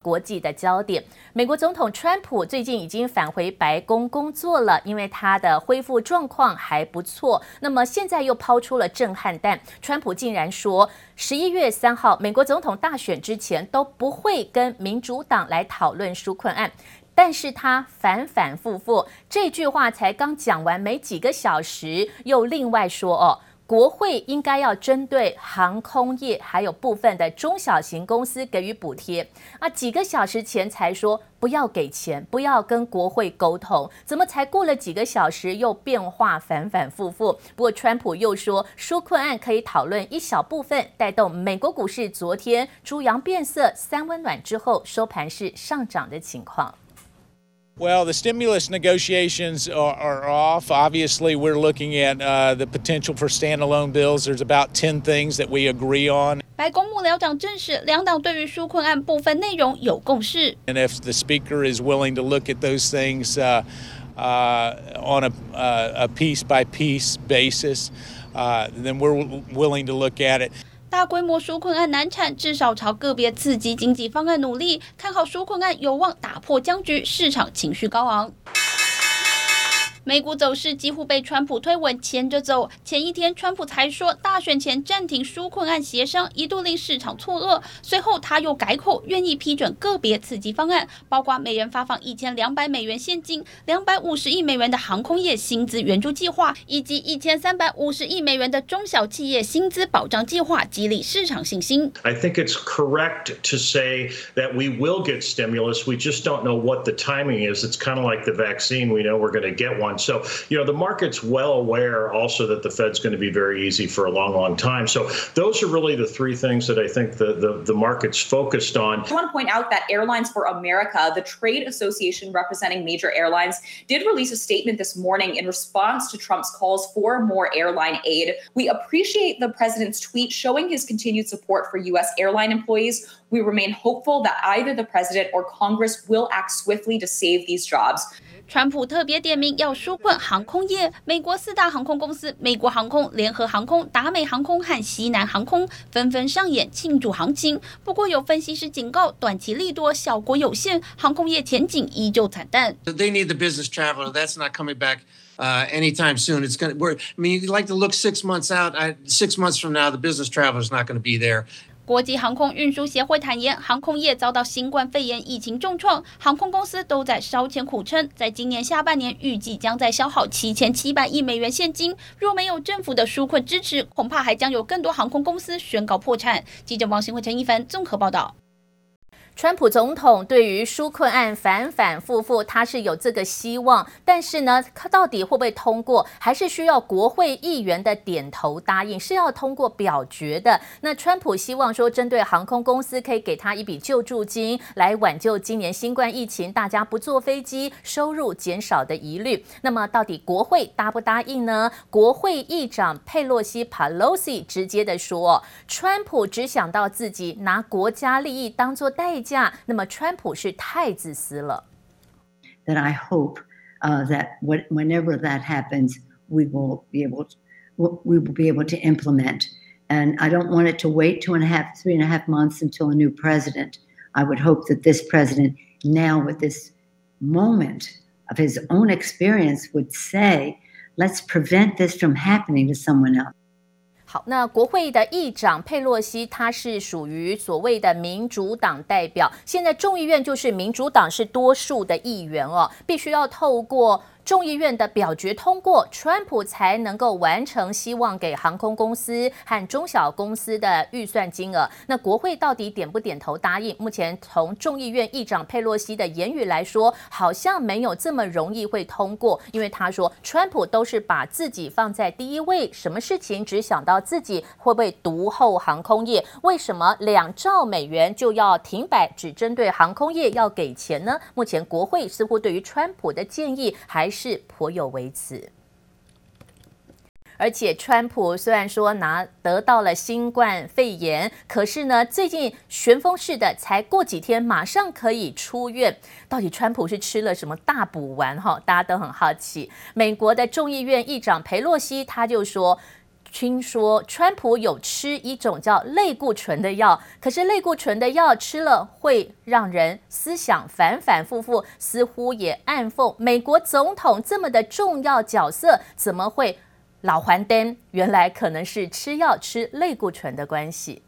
国际的焦点，美国总统川普最近已经返回白宫工作了，因为他的恢复状况还不错。那么现在又抛出了震撼弹，川普竟然说，十一月三号美国总统大选之前都不会跟民主党来讨论纾困案。但是他反反复复这句话才刚讲完没几个小时，又另外说哦。国会应该要针对航空业还有部分的中小型公司给予补贴啊！几个小时前才说不要给钱，不要跟国会沟通，怎么才过了几个小时又变化反反复复？不过川普又说纾困案可以讨论一小部分，带动美国股市昨天猪羊变色，三温暖之后收盘是上涨的情况。Well, the stimulus negotiations are, are off. Obviously, we're looking at uh, the potential for standalone bills. There's about 10 things that we agree on. 白宫幕僚长证实，两党对于纾困案部分内容有共识。And if the speaker is willing to look at those things uh, uh, on a, uh, a piece by piece basis, uh, then we're willing to look at it. 大规模纾困案难产，至少朝个别刺激经济方案努力。看好纾困案有望打破僵局，市场情绪高昂。美股走势几乎被川普推文牵着走。前一天，川普才说大选前暂停纾困案协商，一度令市场错愕。随后他又改口，愿意批准个别刺激方案，包括每人发放一千两百美元现金、两百五十亿美元的航空业薪资援助计划，以及一千三百五十亿美元的中小企业薪资保障计划，激励市场信心。I think it's correct to say that we will get stimulus. We just don't know what the timing is. It's kind of like the vaccine. We know we're going to get one. So, you know, the market's well aware also that the Fed's going to be very easy for a long, long time. So those are really the three things that I think the, the, the market's focused on. I want to point out that Airlines for America, the trade association representing major airlines, did release a statement this morning in response to Trump's calls for more airline aid. We appreciate the president's tweet showing his continued support for U.S. airline employees. We remain hopeful that either the president or Congress will act swiftly to save these jobs. 川普特别点名要纾困航空业，美国四大航空公司——美国航空、联合航空、达美航空和西南航空——纷纷上演庆祝行情。不过，有分析师警告，短期利多效果有限，航空业前景依旧惨淡。They need the business traveler. That's not coming back uh, anytime soon. It's going to. We're. I mean, you like to look six months out. I, six months from now, the business traveler is not going to be there. 国际航空运输协会坦言，航空业遭到新冠肺炎疫情重创，航空公司都在烧钱苦撑。在今年下半年，预计将在消耗七千七百亿美元现金。若没有政府的纾困支持，恐怕还将有更多航空公司宣告破产。记者王新辉、陈一凡综合报道。川普总统对于纾困案反反复复，他是有这个希望，但是呢，他到底会不会通过，还是需要国会议员的点头答应，是要通过表决的。那川普希望说，针对航空公司可以给他一笔救助金，来挽救今年新冠疫情大家不坐飞机、收入减少的疑虑。那么，到底国会答不答应呢？国会议长佩洛西 （Pelosi） 直接的说，川普只想到自己拿国家利益当做代价。那么川普是太自私了。That I hope, uh, that whenever that happens, we will be able to, we will be able to implement. And I don't want it to wait two and a half, three and a half months until a new president. I would hope that this president, now with this moment of his own experience, would say, let's prevent this from happening to someone else. 好，那国会的议长佩洛西，他是属于所谓的民主党代表。现在众议院就是民主党是多数的议员哦，必须要透过。众议院的表决通过，川普才能够完成希望给航空公司和中小公司的预算金额。那国会到底点不点头答应？目前从众议院议长佩洛西的言语来说，好像没有这么容易会通过，因为他说川普都是把自己放在第一位，什么事情只想到自己，会不会独厚航空业？为什么两兆美元就要停摆，只针对航空业要给钱呢？目前国会似乎对于川普的建议还。是颇有微词，而且川普虽然说拿得到了新冠肺炎，可是呢，最近旋风式的才过几天，马上可以出院。到底川普是吃了什么大补丸？哈，大家都很好奇。美国的众议院议长佩洛西他就说。听说川普有吃一种叫类固醇的药，可是类固醇的药吃了会让人思想反反复复，似乎也暗讽美国总统这么的重要角色怎么会老还灯？原来可能是吃药吃类固醇的关系。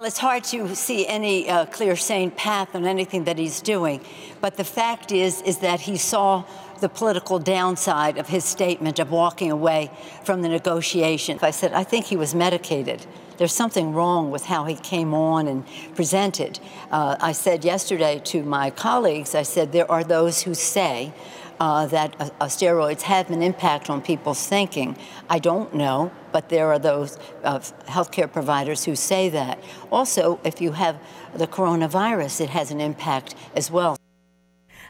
It's hard to see any uh, clear, sane path on anything that he's doing, but the fact is, is that he saw the political downside of his statement of walking away from the negotiation. I said, I think he was medicated. There's something wrong with how he came on and presented. Uh, I said yesterday to my colleagues, I said, there are those who say uh, that uh, steroids have an impact on people's thinking. I don't know, but there are those uh, healthcare providers who say that. Also, if you have the coronavirus, it has an impact as well.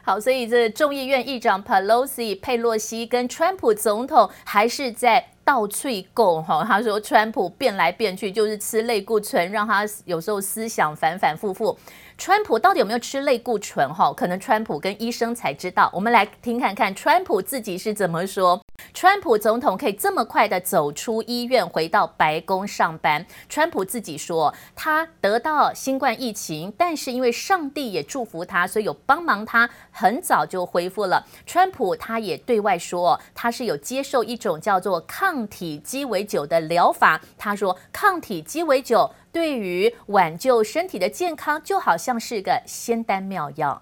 好，所以这众议院议长 Pelosi 佩洛西跟川普总统还是在倒脆够哈。他说川普变来变去就是吃类固醇，让他有时候思想反反复复。川普到底有没有吃类固醇？哈，可能川普跟医生才知道。我们来听看看川普自己是怎么说。川普总统可以这么快的走出医院，回到白宫上班。川普自己说，他得到新冠疫情，但是因为上帝也祝福他，所以有帮忙他，很早就恢复了。川普他也对外说，他是有接受一种叫做抗体鸡尾酒的疗法。他说，抗体鸡尾酒对于挽救身体的健康，就好像是个仙丹妙药。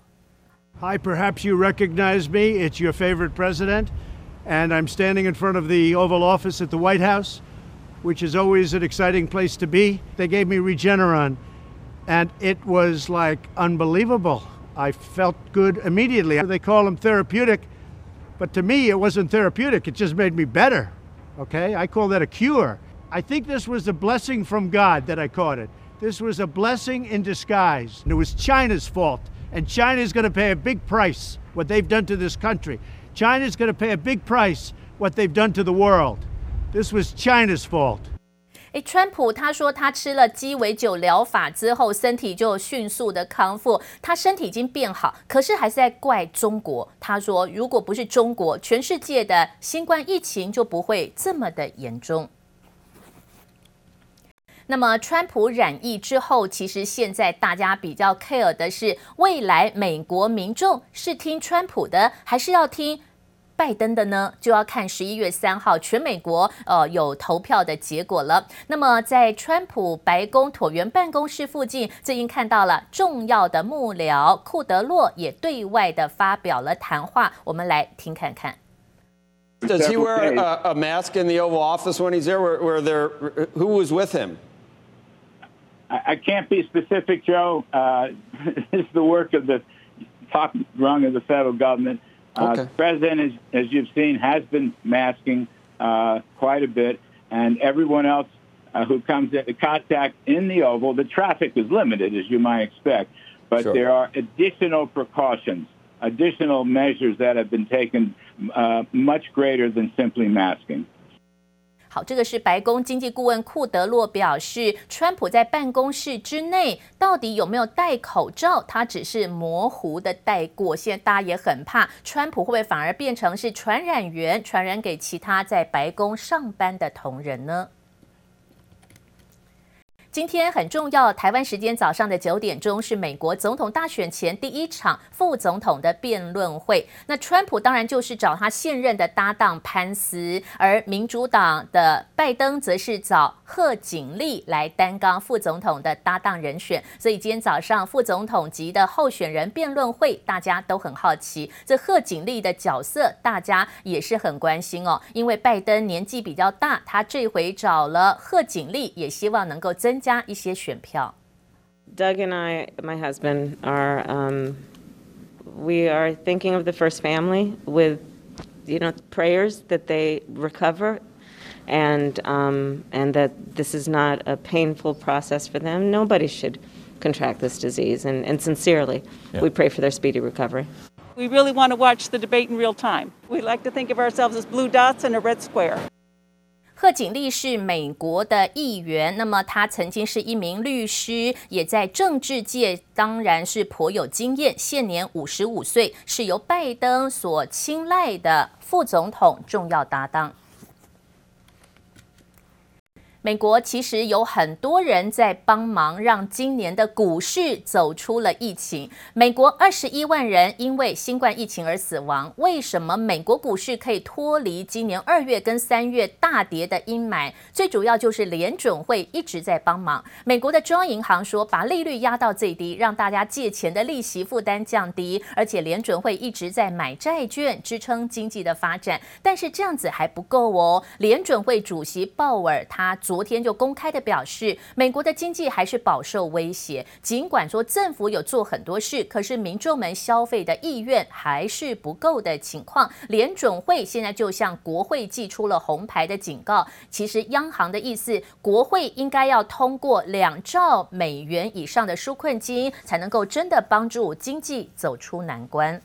Hi, perhaps you recognize me. It's your favorite president. And I'm standing in front of the Oval Office at the White House, which is always an exciting place to be. They gave me Regeneron, and it was like unbelievable. I felt good immediately. They call them therapeutic, but to me, it wasn't therapeutic. It just made me better. Okay? I call that a cure. I think this was a blessing from God that I caught it. This was a blessing in disguise. And it was China's fault. And China is going to pay a big price, what they've done to this country. China's going to pay a big price what they've done to the world. This was China's fault. 诶，川普他说他吃了鸡尾酒疗法之后，身体就迅速的康复，他身体已经变好，可是还是在怪中国。他说，如果不是中国，全世界的新冠疫情就不会这么的严重。那么，川普染疫之后，其实现在大家比较 care 的是，未来美国民众是听川普的，还是要听？拜登的呢，就要看十一月三号全美国呃有投票的结果了。那么在川普白宫椭圆办公室附近，最近看到了重要的幕僚库德洛也对外的发表了谈话，我们来听看看。Does he wear a, a mask in the Oval Office when he's there? Were, were there who was with him? I, can't be specific, Joe. Uh, this is the work of the top rung of the federal government. Okay. Uh, the president, as, as you've seen, has been masking uh, quite a bit, and everyone else uh, who comes into contact in the Oval, the traffic is limited, as you might expect, but sure. there are additional precautions, additional measures that have been taken uh, much greater than simply masking. 这个是白宫经济顾问库德洛表示，川普在办公室之内到底有没有戴口罩？他只是模糊的戴过。现在大家也很怕，川普会不会反而变成是传染源，传染给其他在白宫上班的同仁呢？今天很重要，台湾时间早上的九点钟是美国总统大选前第一场副总统的辩论会。那川普当然就是找他现任的搭档潘斯，而民主党的拜登则是找贺锦丽来担纲副总统的搭档人选。所以今天早上副总统级的候选人辩论会，大家都很好奇，这贺锦丽的角色大家也是很关心哦。因为拜登年纪比较大，他这回找了贺锦丽，也希望能够增加。加一些选票。Doug and I, my husband, are um, we are thinking of the first family with, you know, prayers that they recover, and um, and that this is not a painful process for them. Nobody should contract this disease, and, and sincerely, yeah. we pray for their speedy recovery. We really want to watch the debate in real time. We like to think of ourselves as blue dots in a red square. 贺锦丽是美国的议员，那么她曾经是一名律师，也在政治界当然是颇有经验。现年五十五岁，是由拜登所青睐的副总统重要搭档。美国其实有很多人在帮忙，让今年的股市走出了疫情。美国二十一万人因为新冠疫情而死亡。为什么美国股市可以脱离今年二月跟三月大跌的阴霾？最主要就是联准会一直在帮忙。美国的中央银行说，把利率压到最低，让大家借钱的利息负担降低，而且联准会一直在买债券支撑经济的发展。但是这样子还不够哦，联准会主席鲍尔他昨昨天就公开的表示，美国的经济还是饱受威胁。尽管说政府有做很多事，可是民众们消费的意愿还是不够的情况。联准会现在就向国会寄出了红牌的警告。其实央行的意思，国会应该要通过两兆美元以上的纾困金，才能够真的帮助经济走出难关。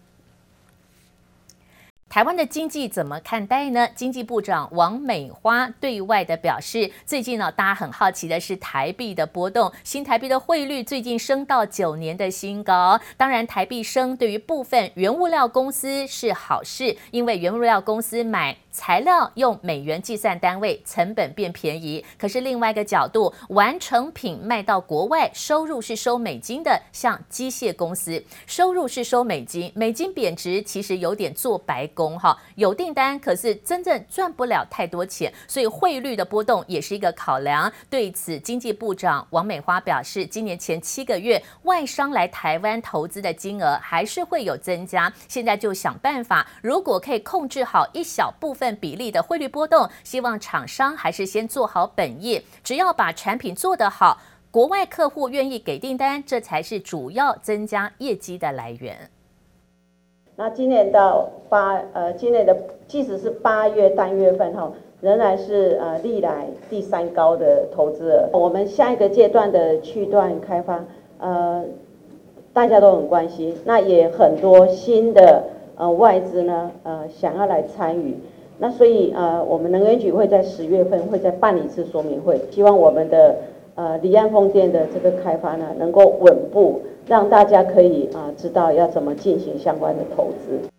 台湾的经济怎么看待呢？经济部长王美花对外的表示，最近呢，大家很好奇的是台币的波动，新台币的汇率最近升到九年的新高。当然，台币升对于部分原物料公司是好事，因为原物料公司买材料用美元计算单位，成本变便宜。可是另外一个角度，完成品卖到国外，收入是收美金的，像机械公司，收入是收美金，美金贬值其实有点做白工哈。有订单，可是真正赚不了太多钱，所以汇率的波动也是一个考量。对此，经济部长王美花表示，今年前七个月外商来台湾投资的金额还是会有增加，现在就想办法，如果可以控制好一小部分。份比例的汇率波动，希望厂商还是先做好本业，只要把产品做得好，国外客户愿意给订单，这才是主要增加业绩的来源。那今年到八呃，今年的即使是八月单月份哈，仍然是呃历来第三高的投资额。我们下一个阶段的区段开发，呃，大家都很关心，那也很多新的呃外资呢，呃想要来参与。那所以呃，我们能源局会在十月份会再办一次说明会，希望我们的呃离岸风电的这个开发呢，能够稳步，让大家可以啊、知道要怎么进行相关的投资。